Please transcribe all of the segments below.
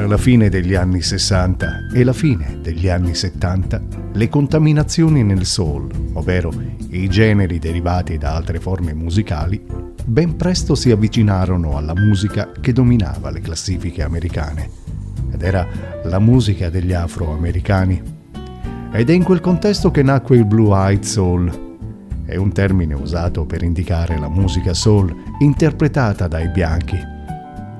Tra la fine degli anni 60 e la fine degli anni 70, le contaminazioni nel soul, ovvero i generi derivati da altre forme musicali, ben presto si avvicinarono alla musica che dominava le classifiche americane, ed era la musica degli afroamericani. Ed è in quel contesto che nacque il Blue Eyed Soul. È un termine usato per indicare la musica soul interpretata dai bianchi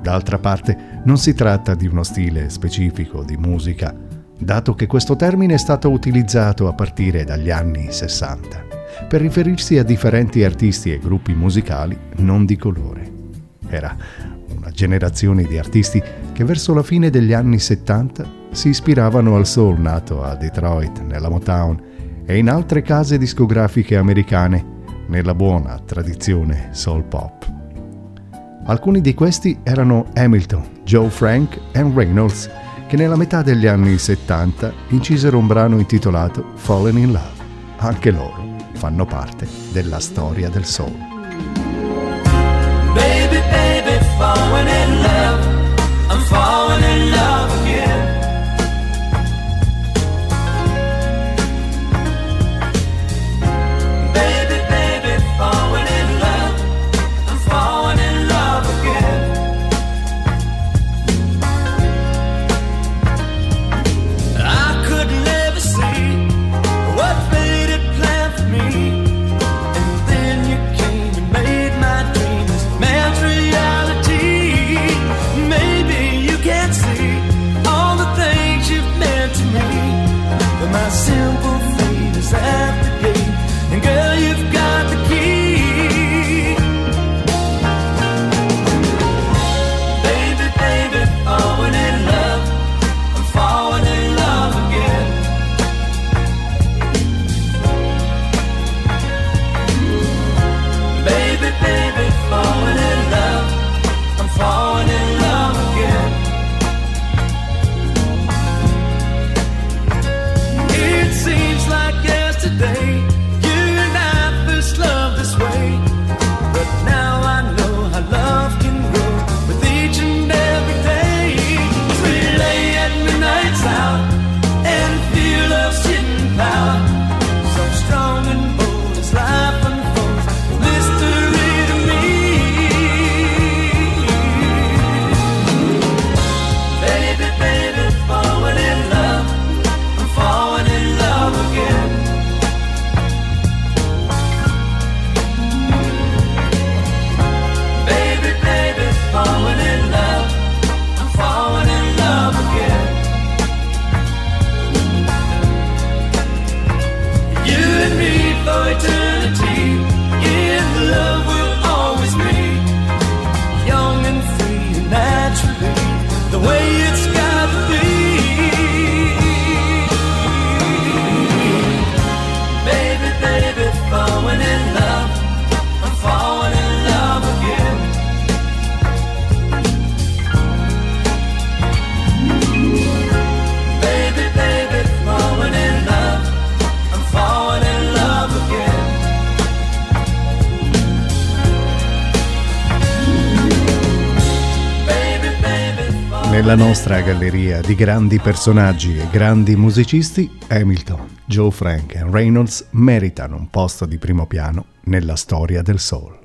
D'altra parte, non si tratta di uno stile specifico di musica, dato che questo termine è stato utilizzato a partire dagli anni 60 per riferirsi a differenti artisti e gruppi musicali non di colore. Era una generazione di artisti che verso la fine degli anni 70 si ispiravano al soul nato a Detroit, nella Motown e in altre case discografiche americane nella buona tradizione soul pop. Alcuni di questi erano Hamilton, Joe Frank e Reynolds, che nella metà degli anni 70 incisero un brano intitolato Fallen in Love. Anche loro fanno parte della storia del soul. Nella nostra galleria di grandi personaggi e grandi musicisti, Hamilton, Joe Frank e Reynolds meritano un posto di primo piano nella storia del soul.